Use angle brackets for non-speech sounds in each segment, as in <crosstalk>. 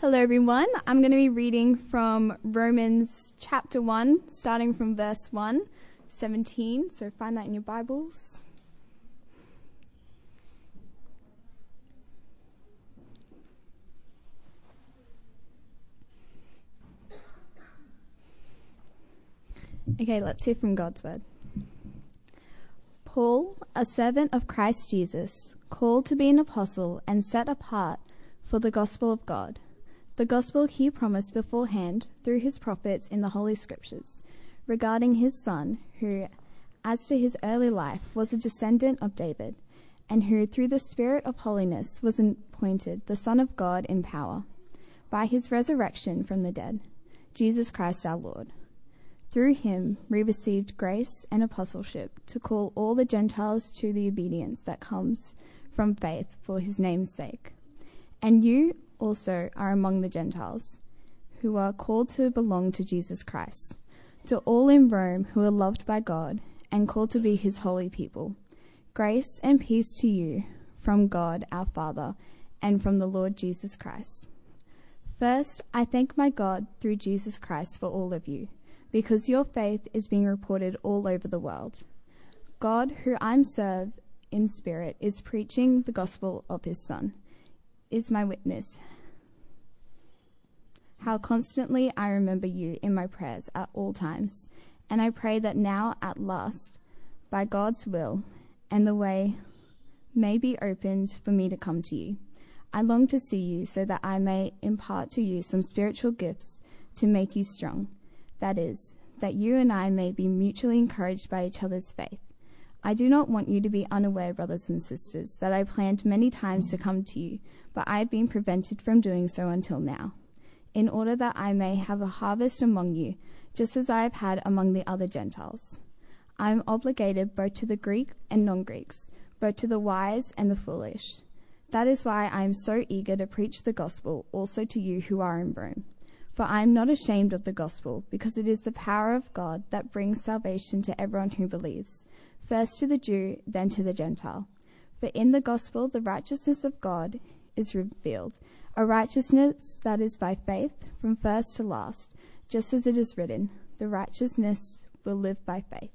Hello, everyone. I'm going to be reading from Romans chapter 1, starting from verse 1, 17. So find that in your Bibles. Okay, let's hear from God's word. Paul, a servant of Christ Jesus, called to be an apostle and set apart for the gospel of God, the gospel he promised beforehand through his prophets in the Holy Scriptures, regarding his Son, who, as to his early life, was a descendant of David, and who, through the Spirit of holiness, was appointed the Son of God in power, by his resurrection from the dead, Jesus Christ our Lord through him we received grace and apostleship to call all the Gentiles to the obedience that comes from faith for his name's sake. And you also are among the Gentiles, who are called to belong to Jesus Christ. To all in Rome who are loved by God and called to be his holy people, grace and peace to you from God our Father and from the Lord Jesus Christ. First, I thank my God through Jesus Christ for all of you because your faith is being reported all over the world. God, who I'm served in spirit, is preaching the gospel of his Son, is my witness. How constantly I remember you in my prayers at all times, and I pray that now at last, by God's will, and the way may be opened for me to come to you. I long to see you so that I may impart to you some spiritual gifts to make you strong that is, that you and I may be mutually encouraged by each other's faith. I do not want you to be unaware, brothers and sisters, that I planned many times to come to you, but I have been prevented from doing so until now, in order that I may have a harvest among you, just as I have had among the other Gentiles. I am obligated both to the Greek and non Greeks, both to the wise and the foolish. That is why I am so eager to preach the gospel also to you who are in Rome. For I am not ashamed of the gospel, because it is the power of God that brings salvation to everyone who believes, first to the Jew, then to the Gentile. For in the gospel the righteousness of God is revealed, a righteousness that is by faith from first to last, just as it is written, the righteousness will live by faith.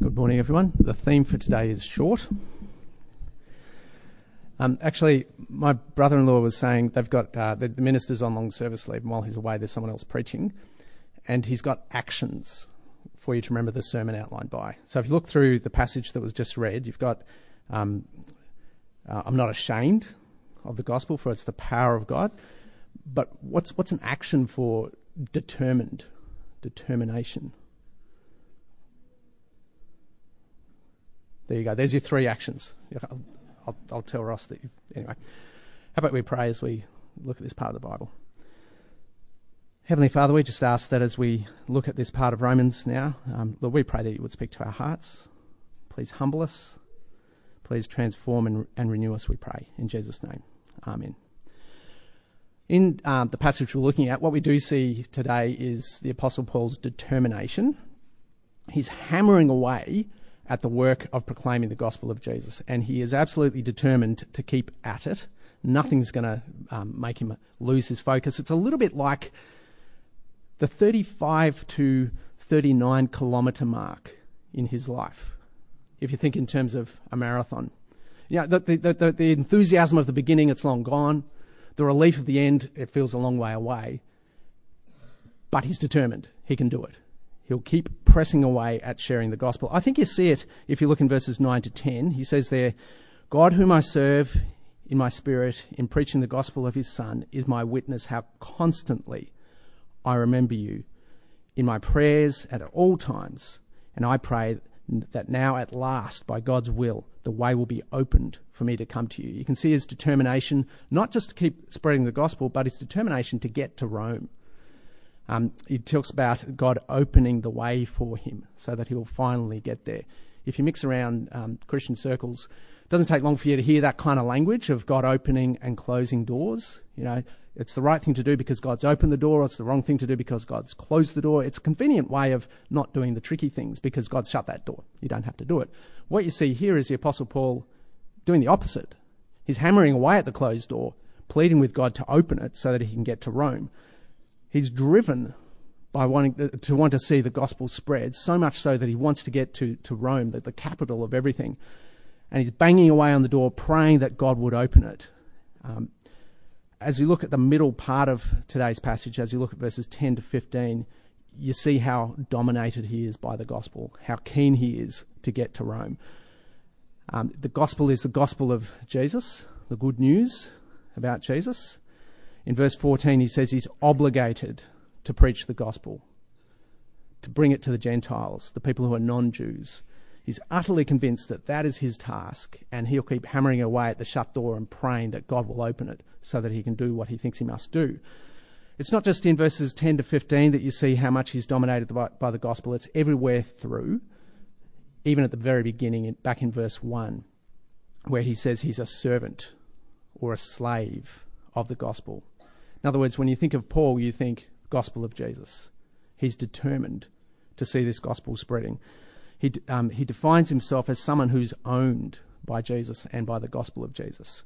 Good morning, everyone. The theme for today is short. Um, actually, my brother-in-law was saying they've got uh, the, the, minister's on long service leave, and while he's away, there's someone else preaching, and he's got actions for you to remember the sermon outlined by. So if you look through the passage that was just read, you've got, um, uh, "I'm not ashamed of the gospel, for it's the power of God." But what's what's an action for determined, determination? There you go. There's your three actions. I'll, I'll tell Ross that. Anyway, how about we pray as we look at this part of the Bible? Heavenly Father, we just ask that as we look at this part of Romans now, um, Lord, we pray that you would speak to our hearts. Please humble us. Please transform and, and renew us, we pray. In Jesus' name. Amen. In um, the passage we're looking at, what we do see today is the Apostle Paul's determination. He's hammering away at the work of proclaiming the gospel of Jesus, and he is absolutely determined to keep at it. Nothing's going to um, make him lose his focus. It's a little bit like the 35 to 39 kilometre mark in his life, if you think in terms of a marathon. Yeah, the, the, the, the enthusiasm of the beginning, it's long gone. The relief of the end, it feels a long way away. But he's determined. He can do it. He'll keep pressing away at sharing the gospel. I think you see it if you look in verses 9 to 10. He says there, God whom I serve in my spirit in preaching the gospel of his Son is my witness how constantly I remember you in my prayers at all times. And I pray that now at last, by God's will, the way will be opened for me to come to you. You can see his determination not just to keep spreading the gospel, but his determination to get to Rome. Um, he talks about God opening the way for him so that he will finally get there. If you mix around um, Christian circles, it doesn't take long for you to hear that kind of language of God opening and closing doors. You know, it's the right thing to do because God's opened the door, or it's the wrong thing to do because God's closed the door. It's a convenient way of not doing the tricky things because God's shut that door. You don't have to do it. What you see here is the Apostle Paul doing the opposite. He's hammering away at the closed door, pleading with God to open it so that he can get to Rome. He's driven by wanting uh, to want to see the gospel spread, so much so that he wants to get to, to Rome, the, the capital of everything. And he's banging away on the door, praying that God would open it. Um, as you look at the middle part of today's passage, as you look at verses 10 to 15, you see how dominated he is by the gospel, how keen he is to get to Rome. Um, the gospel is the gospel of Jesus, the good news about Jesus. In verse 14, he says he's obligated to preach the gospel, to bring it to the Gentiles, the people who are non Jews. He's utterly convinced that that is his task, and he'll keep hammering away at the shut door and praying that God will open it so that he can do what he thinks he must do. It's not just in verses 10 to 15 that you see how much he's dominated by, the gospel, it's everywhere through, even at the very beginning, back in verse 1, where he says he's a servant or a slave of the gospel. In other words, when you think of Paul, you think gospel of Jesus. He's determined to see this gospel spreading. He, um, he defines himself as someone who's owned by Jesus and by the gospel of Jesus.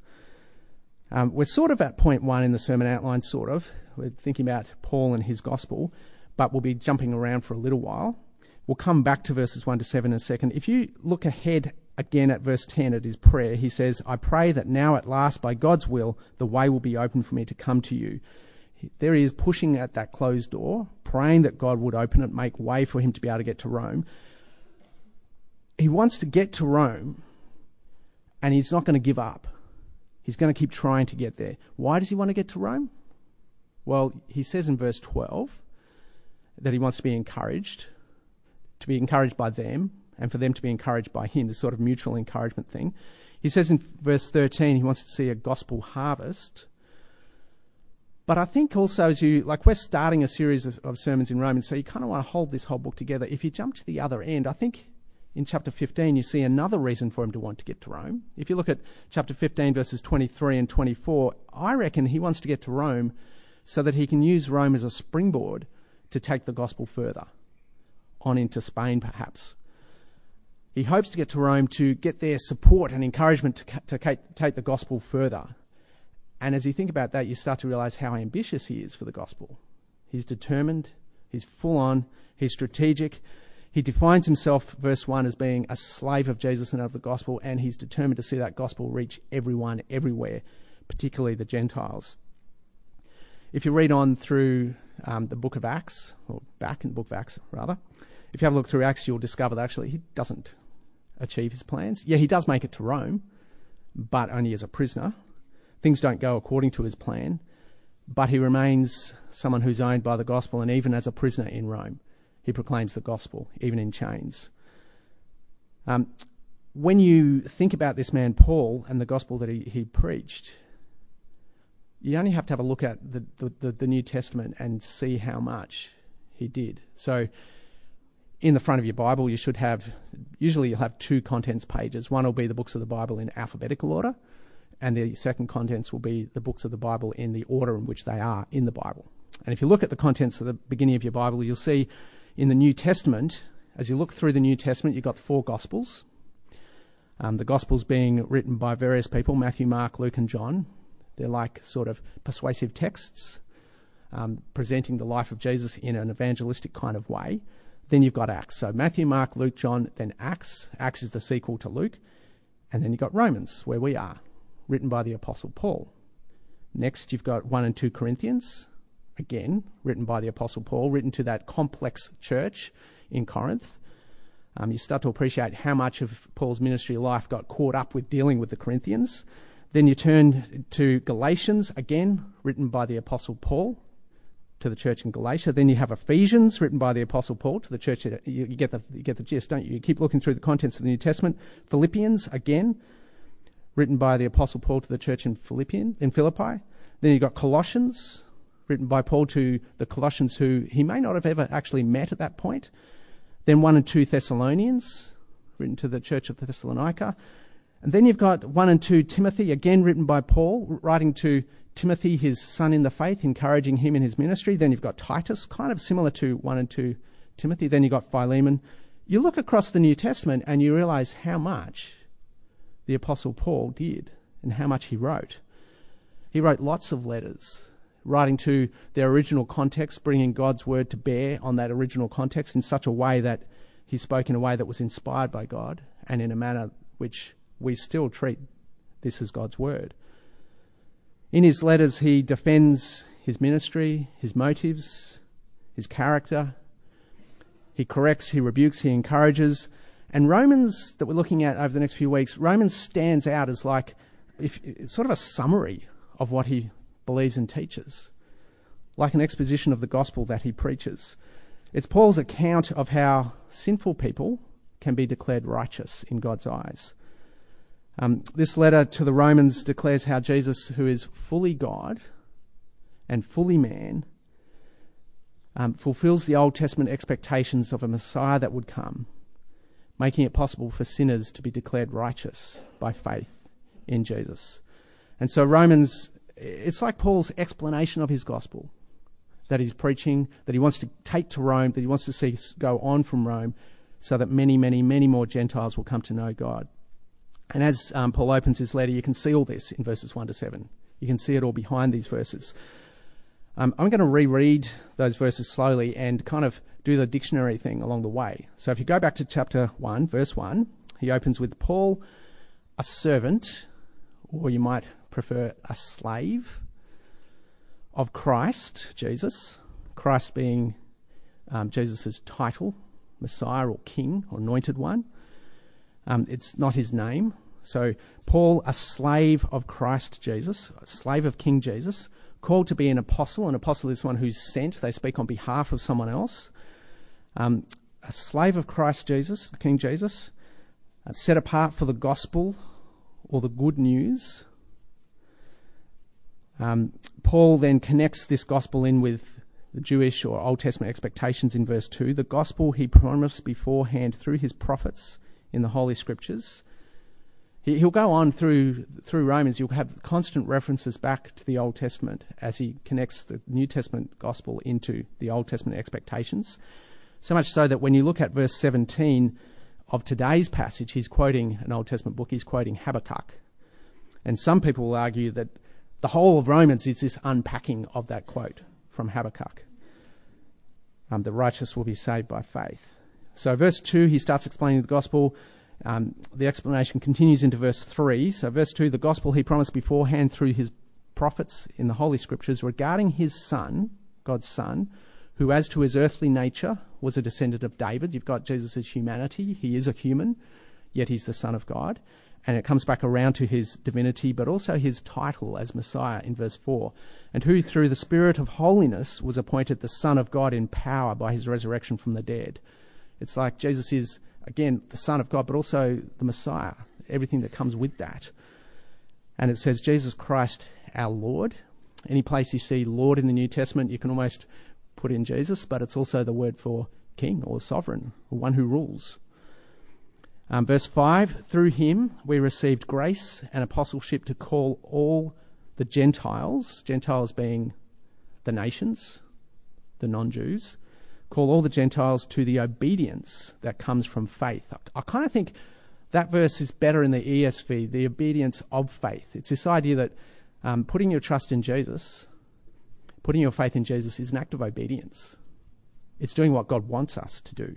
Um, we're sort of at point one in the sermon outline, sort of. We're thinking about Paul and his gospel, but we'll be jumping around for a little while. We'll come back to verses 1 to 7 in a second. If you look ahead again at verse 10 at his prayer, he says, I pray that now at last, by God's will, the way will be open for me to come to you. There he is pushing at that closed door, praying that God would open it, make way for him to be able to get to Rome he wants to get to Rome and he's not going to give up. He's going to keep trying to get there. Why does he want to get to Rome? Well, he says in verse 12 that he wants to be encouraged, to be encouraged by them, and for them to be encouraged by him, this sort of mutual encouragement thing. He says in verse 13 he wants to see a gospel harvest. But I think also, as you, like, we're starting a series of, of sermons in Romans, so you kind of want to hold this whole book together. If you jump to the other end, I think in chapter 15, you see another reason for him to want to get to Rome. If you look at chapter 15, verses 23 and 24, I reckon he wants to get to Rome so that he can use Rome as a springboard to take the gospel further, on into Spain perhaps. He hopes to get to Rome to get their support and encouragement to, to take the gospel further. And as you think about that, you start to realize how ambitious he is for the gospel. He's determined, he's full on, he's strategic, he defines himself, verse 1, as being a slave of Jesus and of the gospel, and he's determined to see that gospel reach everyone, everywhere, particularly the Gentiles. If you read on through um, the book of Acts, or back in the book of Acts, rather, if you have a look through Acts, you'll discover that actually he doesn't achieve his plans. Yeah, he does make it to Rome, but only as a prisoner. Things don't go according to his plan, but he remains someone who's owned by the gospel and even as a prisoner in Rome he proclaims the gospel, even in chains. Um, when you think about this man Paul and the gospel that he, he preached, you only have to have a look at the, the, the, the New Testament and see how much he did. So, in the front of your Bible, you should have, usually you'll have two contents pages. One will be the books of the Bible in alphabetical order, and the second contents will be the books of the Bible in the order in which they are in the Bible. And if you look at the contents of the beginning of your Bible, you'll see in the New Testament, as you look through the New Testament, you've got four Gospels. Um, the Gospels being written by various people Matthew, Mark, Luke, and John. They're like sort of persuasive texts, um, presenting the life of Jesus in an evangelistic kind of way. Then you've got Acts. So Matthew, Mark, Luke, John, then Acts. Acts is the sequel to Luke. And then you've got Romans, where we are, written by the Apostle Paul. Next, you've got 1 and 2 Corinthians, again, written by the Apostle Paul, written to that complex church in Corinth. Um, you start to appreciate how much of Paul's ministry life got caught up with dealing with the Corinthians. Then you turn to Galatians, again, written by the Apostle Paul to the church in Galatia. Then you have Ephesians, written by the Apostle Paul to the church. You, get the, you get the gist, don't you? You keep looking through the contents of the New Testament. Philippians, again, written by the Apostle Paul to the church in, Philippian, in Philippi. Then you've got Colossians, written by Paul to the Colossians who he may not have ever actually met at that point. Then 1 and 2 Thessalonians, written to the church of Thessalonica. And then you've got 1 and 2 Timothy, again written by Paul, writing to Timothy, his son in the faith, encouraging him in his ministry. Then you've got Titus, kind of similar to 1 and 2 Timothy. Then you've got Philemon. You look across the New Testament and you realize how much the Apostle Paul did and how much he wrote. He wrote lots of letters, writing to their original context, bringing God's word to bear on that original context in such a way that he spoke in a way that was inspired by God and in a manner which we still treat this as God's word. In his letters, he defends his ministry, his motives, his character. He corrects, he rebukes, he encourages. And Romans, that we're looking at over the next few weeks, Romans stands out as like if, sort of a summary of what he believes and teaches, like an exposition of the gospel that he preaches. It's Paul's account of how sinful people can be declared righteous in God's eyes. Um, this letter to the Romans declares how Jesus, who is fully God and fully man, um, fulfills the Old Testament expectations of a Messiah that would come, making it possible for sinners to be declared righteous by faith in Jesus. And so Romans, it's like Paul's explanation of his gospel that he's preaching, that he wants to take to Rome, that he wants to see go on from Rome, so that many, many, many more Gentiles will come to know God. And as um, Paul opens his letter, you can see all this in verses 1 to 7. You can see it all behind these verses. Um, I'm going to reread those verses slowly and kind of do the dictionary thing along the way. So if you go back to chapter 1, verse 1, he opens with Paul, a servant, or you might prefer a slave of Christ, Jesus, Christ being um, Jesus' title, Messiah or King or Anointed One. Um, it's not his name. So, Paul, a slave of Christ Jesus, a slave of King Jesus, called to be an apostle. An apostle is one who's sent, they speak on behalf of someone else. Um, a slave of Christ Jesus, King Jesus, uh, set apart for the gospel or the good news. Um, Paul then connects this gospel in with the Jewish or Old Testament expectations in verse 2. The gospel he promised beforehand through his prophets in the Holy Scriptures. He, will go on through through Romans. You'll have constant references back to the Old Testament as he connects the New Testament gospel into the Old Testament expectations. So much so that when you look at verse 17 of today's passage, he's quoting an Old Testament book. He's quoting Habakkuk, and some people will argue that the whole of Romans is this unpacking of that quote from Habakkuk. Um, the righteous will be saved by faith. So, verse 2, he starts explaining the gospel. Um, the explanation continues into verse 3. So, verse 2, the gospel he promised beforehand through his prophets in the Holy Scriptures regarding his son, God's son, who, as to his earthly nature, was a descendant of David. You've got Jesus' humanity. He is a human, yet he's the Son of God. And it comes back around to his divinity, but also his title as Messiah in verse 4. And who, through the Spirit of holiness, was appointed the Son of God in power by his resurrection from the dead. It's like Jesus is, again, the Son of God, but also the Messiah, everything that comes with that. And it says, Jesus Christ, our Lord. Any place you see Lord in the New Testament, you can almost put in Jesus, but it's also the word for king or sovereign, or one who rules. Um, verse 5 Through him we received grace and apostleship to call all the Gentiles, Gentiles being the nations, the non Jews, call all the Gentiles to the obedience that comes from faith. I, I kind of think that verse is better in the ESV, the obedience of faith. It's this idea that um, putting your trust in Jesus, putting your faith in Jesus is an act of obedience. It's doing what God wants us to do.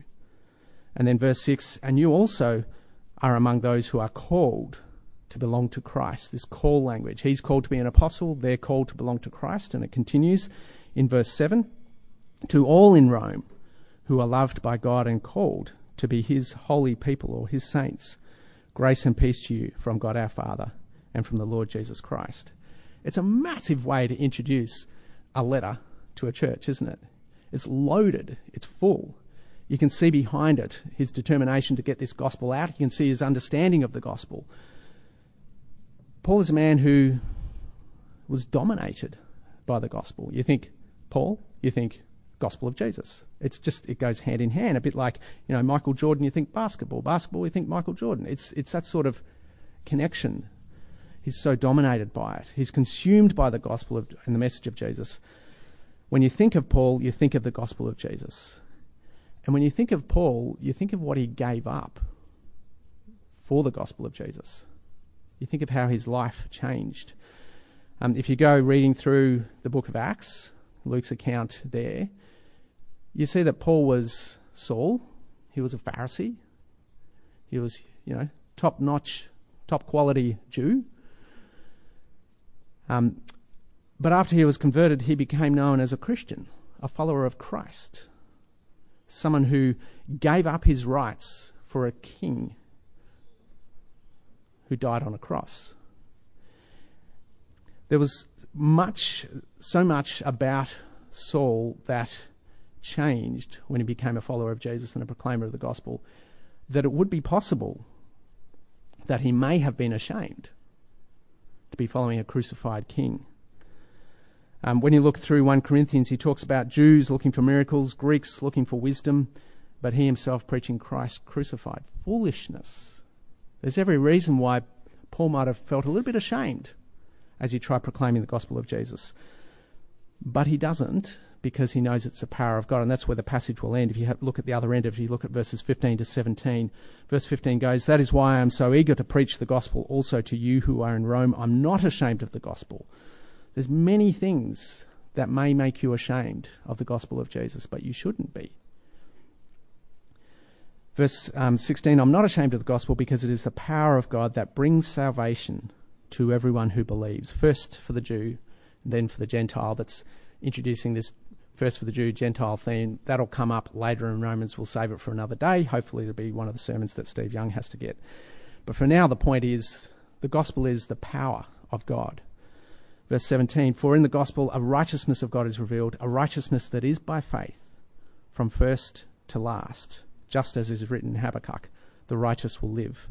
And then verse 6 And you also are among those who are called to belong to Christ. This call language. He's called to be an apostle, they're called to belong to Christ. And it continues in verse 7 to all in Rome who are loved by God and called to be his holy people or his saints. Grace and peace to you from God our Father and from the Lord Jesus Christ. It's a massive way to introduce a letter to a church, isn't it? It's loaded, it's full. You can see behind it his determination to get this gospel out. You can see his understanding of the gospel. Paul is a man who was dominated by the gospel. You think Paul, you think gospel of Jesus. It's just it goes hand in hand. A bit like you know Michael Jordan. You think basketball, basketball. You think Michael Jordan. It's it's that sort of connection. He's so dominated by it. He's consumed by the gospel of, and the message of Jesus. When you think of Paul, you think of the gospel of Jesus. And when you think of Paul, you think of what he gave up for the gospel of Jesus. You think of how his life changed. Um, if you go reading through the book of Acts, Luke's account there, you see that Paul was Saul. He was a Pharisee. He was, you know, top notch, top quality Jew. Um, but after he was converted, he became known as a Christian, a follower of Christ, someone who gave up his rights for a king who died on a cross. There was much, so much about Saul that changed when he became a follower of Jesus and a proclaimer of the gospel that it would be possible that he may have been ashamed to be following a crucified king. Um, when you look through 1 Corinthians, he talks about Jews looking for miracles, Greeks looking for wisdom, but he himself preaching Christ crucified. Foolishness. There's every reason why Paul might have felt a little bit ashamed as he tried proclaiming the gospel of Jesus. But he doesn't because he knows it's the power of God, and that's where the passage will end. If you look at the other end if you look at verses 15 to 17, verse 15 goes, That is why I am so eager to preach the gospel also to you who are in Rome. I'm not ashamed of the gospel. There's many things that may make you ashamed of the gospel of Jesus, but you shouldn't be. Verse um, 16 I'm not ashamed of the gospel because it is the power of God that brings salvation to everyone who believes. First for the Jew, then for the Gentile. That's introducing this first for the Jew, Gentile theme. That'll come up later in Romans. We'll save it for another day. Hopefully, it'll be one of the sermons that Steve Young has to get. But for now, the point is the gospel is the power of God. Verse 17 For in the gospel, a righteousness of God is revealed, a righteousness that is by faith, from first to last, just as is written in Habakkuk the righteous will live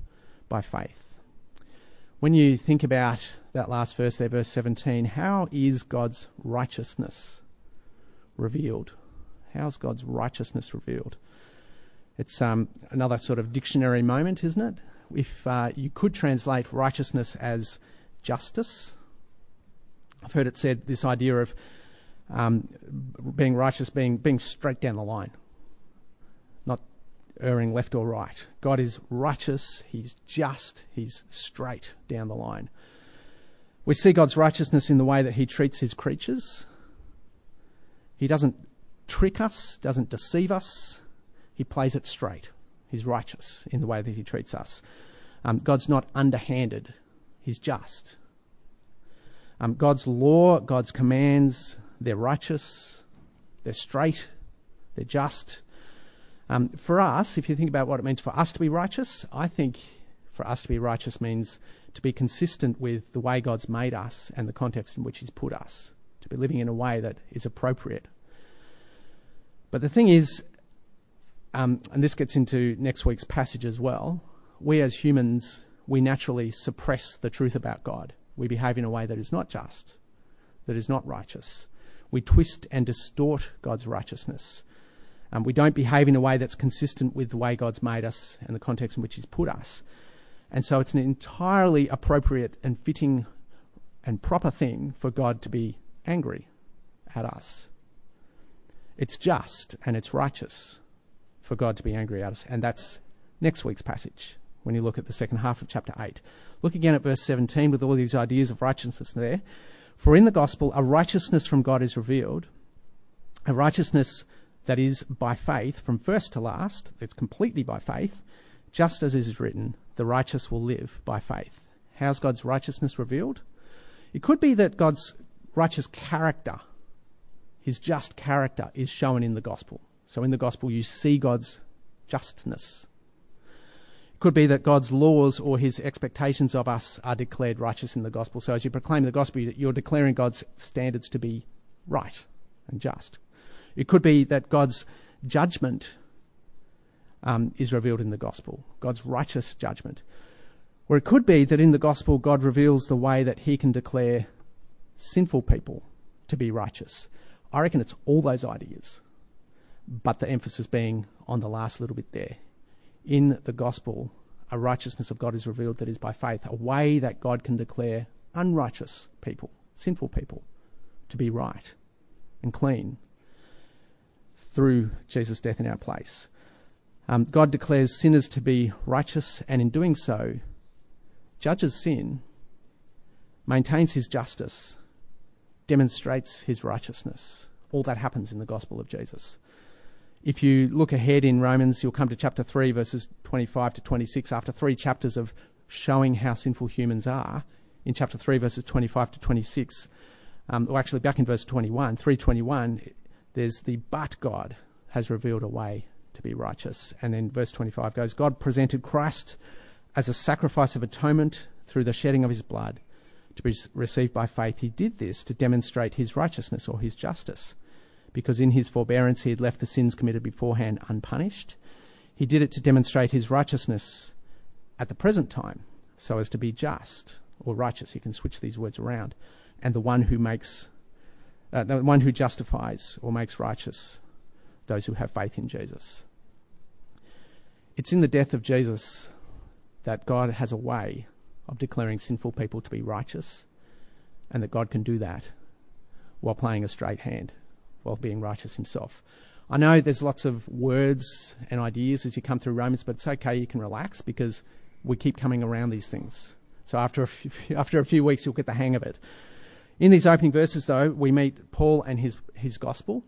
by faith. When you think about that last verse there, verse 17, how is God's righteousness revealed? How's God's righteousness revealed? It's um, another sort of dictionary moment, isn't it? If uh, you could translate righteousness as justice, I've heard it said this idea of um, being righteous being being straight down the line, erring left or right. God is righteous, He's just, He's straight down the line. We see God's righteousness in the way that He treats His creatures. He doesn't trick us, doesn't deceive us. He plays it straight. He's righteous in the way that He treats us. Um, God's not underhanded. He's just. Um, God's law, God's commands, they're righteous, they're straight, they're just. Um, for us, if you think about what it means for us to be righteous, I think for us to be righteous means to be consistent with the way God's made us and the context in which He's put us, to be living in a way that is appropriate. But the thing is, um, and this gets into next week's passage as well, we as humans, we naturally suppress the truth about God we behave in a way that is not just, that is not righteous. We twist and distort God's righteousness. Um, we don't behave in a way that's consistent with the way God's made us and the context in which He's put us. And so it's an entirely appropriate and fitting and proper thing for God to be angry at us. It's just and it's righteous for God to be angry at us. And that's next week's passage when you look at the second half of chapter 8. Look again at verse 17 with all these ideas of righteousness there. For in the gospel, a righteousness from God is revealed, a righteousness that is by faith from first to last, it's completely by faith, just as is written, the righteous will live by faith. How's God's righteousness revealed? It could be that God's righteous character, his just character, is shown in the gospel. So in the gospel, you see God's justness, It could be that God's laws or his expectations of us are declared righteous in the gospel. So as you proclaim the gospel, you're declaring God's standards to be right and just. It could be that God's judgment um, is revealed in the gospel, God's righteous judgment. Or it could be that in the gospel, God reveals the way that he can declare sinful people to be righteous. I reckon it's all those ideas, but the emphasis being on the last little bit there in the gospel, a righteousness of God is revealed that is by faith, a way that God can declare unrighteous people, sinful people, to be right and clean through Jesus' death in our place. Um, God declares sinners to be righteous, and in doing so, judges sin, maintains his justice, demonstrates his righteousness. All that happens in the gospel of Jesus. If you look ahead in Romans, you'll come to chapter 3, verses 25 to 26, after three chapters of showing how sinful humans are. In chapter 3, verses 25 to 26, um, or actually back in verse 21, 321, there's the but God has revealed a way to be righteous. And then verse 25 goes, God presented Christ as a sacrifice of atonement through the shedding of his blood to be received by faith. He did this to demonstrate his righteousness or his justice, because in his forbearance he had left the sins committed beforehand unpunished. He did it to demonstrate his righteousness at the present time, so as to be just or righteous. You can switch these words around. And the one who makes, uh, the one who justifies or makes righteous those who have faith in Jesus. It's in the death of Jesus that God has a way of declaring sinful people to be righteous, and that God can do that while playing a straight hand, while being righteous himself. I know there's lots of words and ideas as you come through Romans, but it's okay, you can relax because we keep coming around these things. So after a <laughs> few, after a few weeks, you'll get the hang of it. In these opening verses, though, we meet Paul and his, his gospel.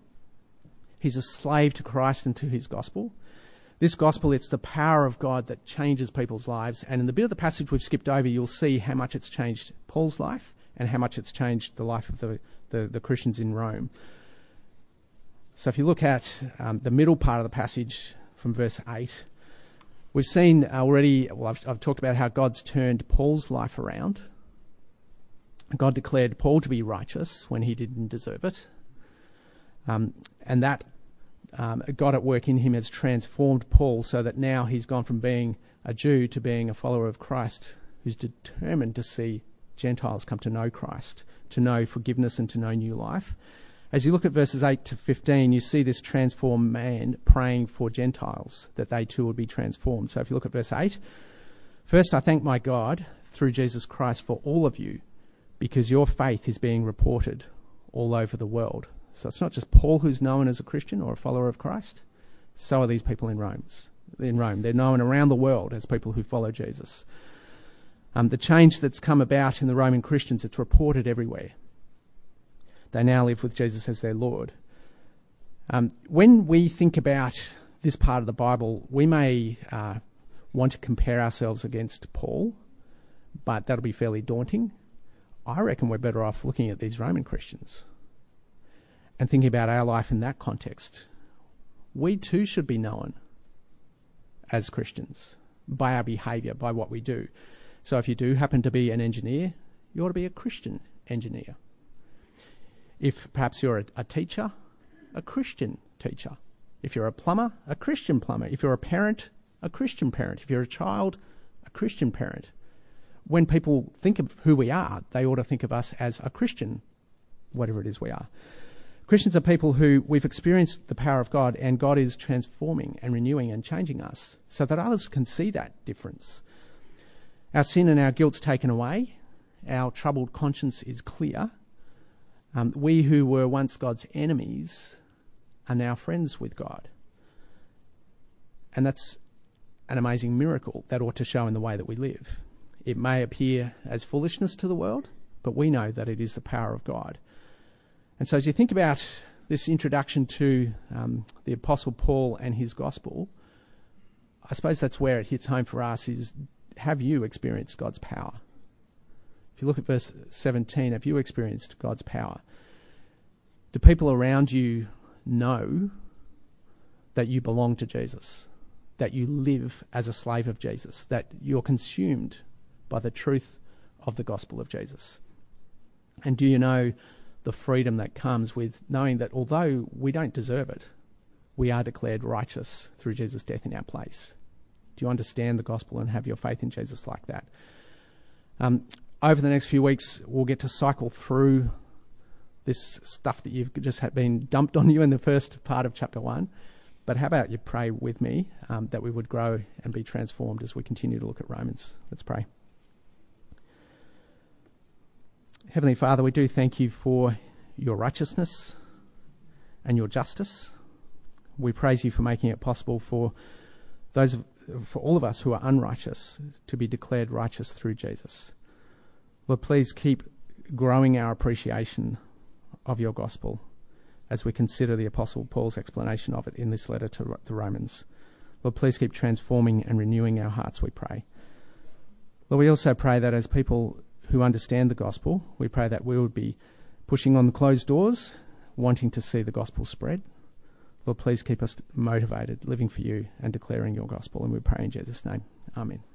He's a slave to Christ and to his gospel. This gospel, it's the power of God that changes people's lives. And in the bit of the passage we've skipped over, you'll see how much it's changed Paul's life and how much it's changed the life of the, the, the Christians in Rome. So if you look at um, the middle part of the passage from verse 8, we've seen already, well, I've, I've talked about how God's turned Paul's life around. God declared Paul to be righteous when he didn't deserve it. Um, and that um, God at work in him has transformed Paul so that now he's gone from being a Jew to being a follower of Christ who's determined to see Gentiles come to know Christ, to know forgiveness and to know new life. As you look at verses 8 to 15, you see this transformed man praying for Gentiles, that they too would be transformed. So if you look at verse 8, first I thank my God through Jesus Christ for all of you, because your faith is being reported all over the world. So it's not just Paul who's known as a Christian or a follower of Christ. So are these people in Rome. In Rome, they're known around the world as people who follow Jesus. Um, the change that's come about in the Roman Christians, it's reported everywhere. They now live with Jesus as their Lord. Um, when we think about this part of the Bible, we may uh, want to compare ourselves against Paul, but that'll be fairly daunting. I reckon we're better off looking at these Roman Christians and thinking about our life in that context, we too should be known as Christians by our behaviour, by what we do. So if you do happen to be an engineer, you ought to be a Christian engineer. If perhaps you're a, a teacher, a Christian teacher. If you're a plumber, a Christian plumber. If you're a parent, a Christian parent. If you're a child, a Christian parent. When people think of who we are, they ought to think of us as a Christian, whatever it is we are. Christians are people who we've experienced the power of God and God is transforming and renewing and changing us so that others can see that difference. Our sin and our guilt's taken away. Our troubled conscience is clear. Um, we who were once God's enemies are now friends with God. And that's an amazing miracle that ought to show in the way that we live. It may appear as foolishness to the world, but we know that it is the power of God. And so, as you think about this introduction to um, the Apostle Paul and his gospel, I suppose that's where it hits home for us is have you experienced God's power? If you look at verse 17, have you experienced God's power? Do people around you know that you belong to Jesus? That you live as a slave of Jesus? That you're consumed by the truth of the gospel of Jesus? And do you know the freedom that comes with knowing that although we don't deserve it, we are declared righteous through Jesus' death in our place. Do you understand the gospel and have your faith in Jesus like that? Um, over the next few weeks, we'll get to cycle through this stuff that you've just had been dumped on you in the first part of chapter one. but how about you pray with me um, that we would grow and be transformed as we continue to look at Romans? Let's pray. Heavenly Father, we do thank you for your righteousness and your justice. We praise you for making it possible for those for all of us who are unrighteous to be declared righteous through Jesus. Lord, please keep growing our appreciation of your gospel as we consider the Apostle Paul's explanation of it in this letter to the Romans. Lord, please keep transforming and renewing our hearts, we pray. Lord, we also pray that as people who understand the gospel, we pray that we would be pushing on the closed doors, wanting to see the gospel spread. Lord, please keep us motivated, living for you and declaring your gospel. And we pray in Jesus' name. Amen.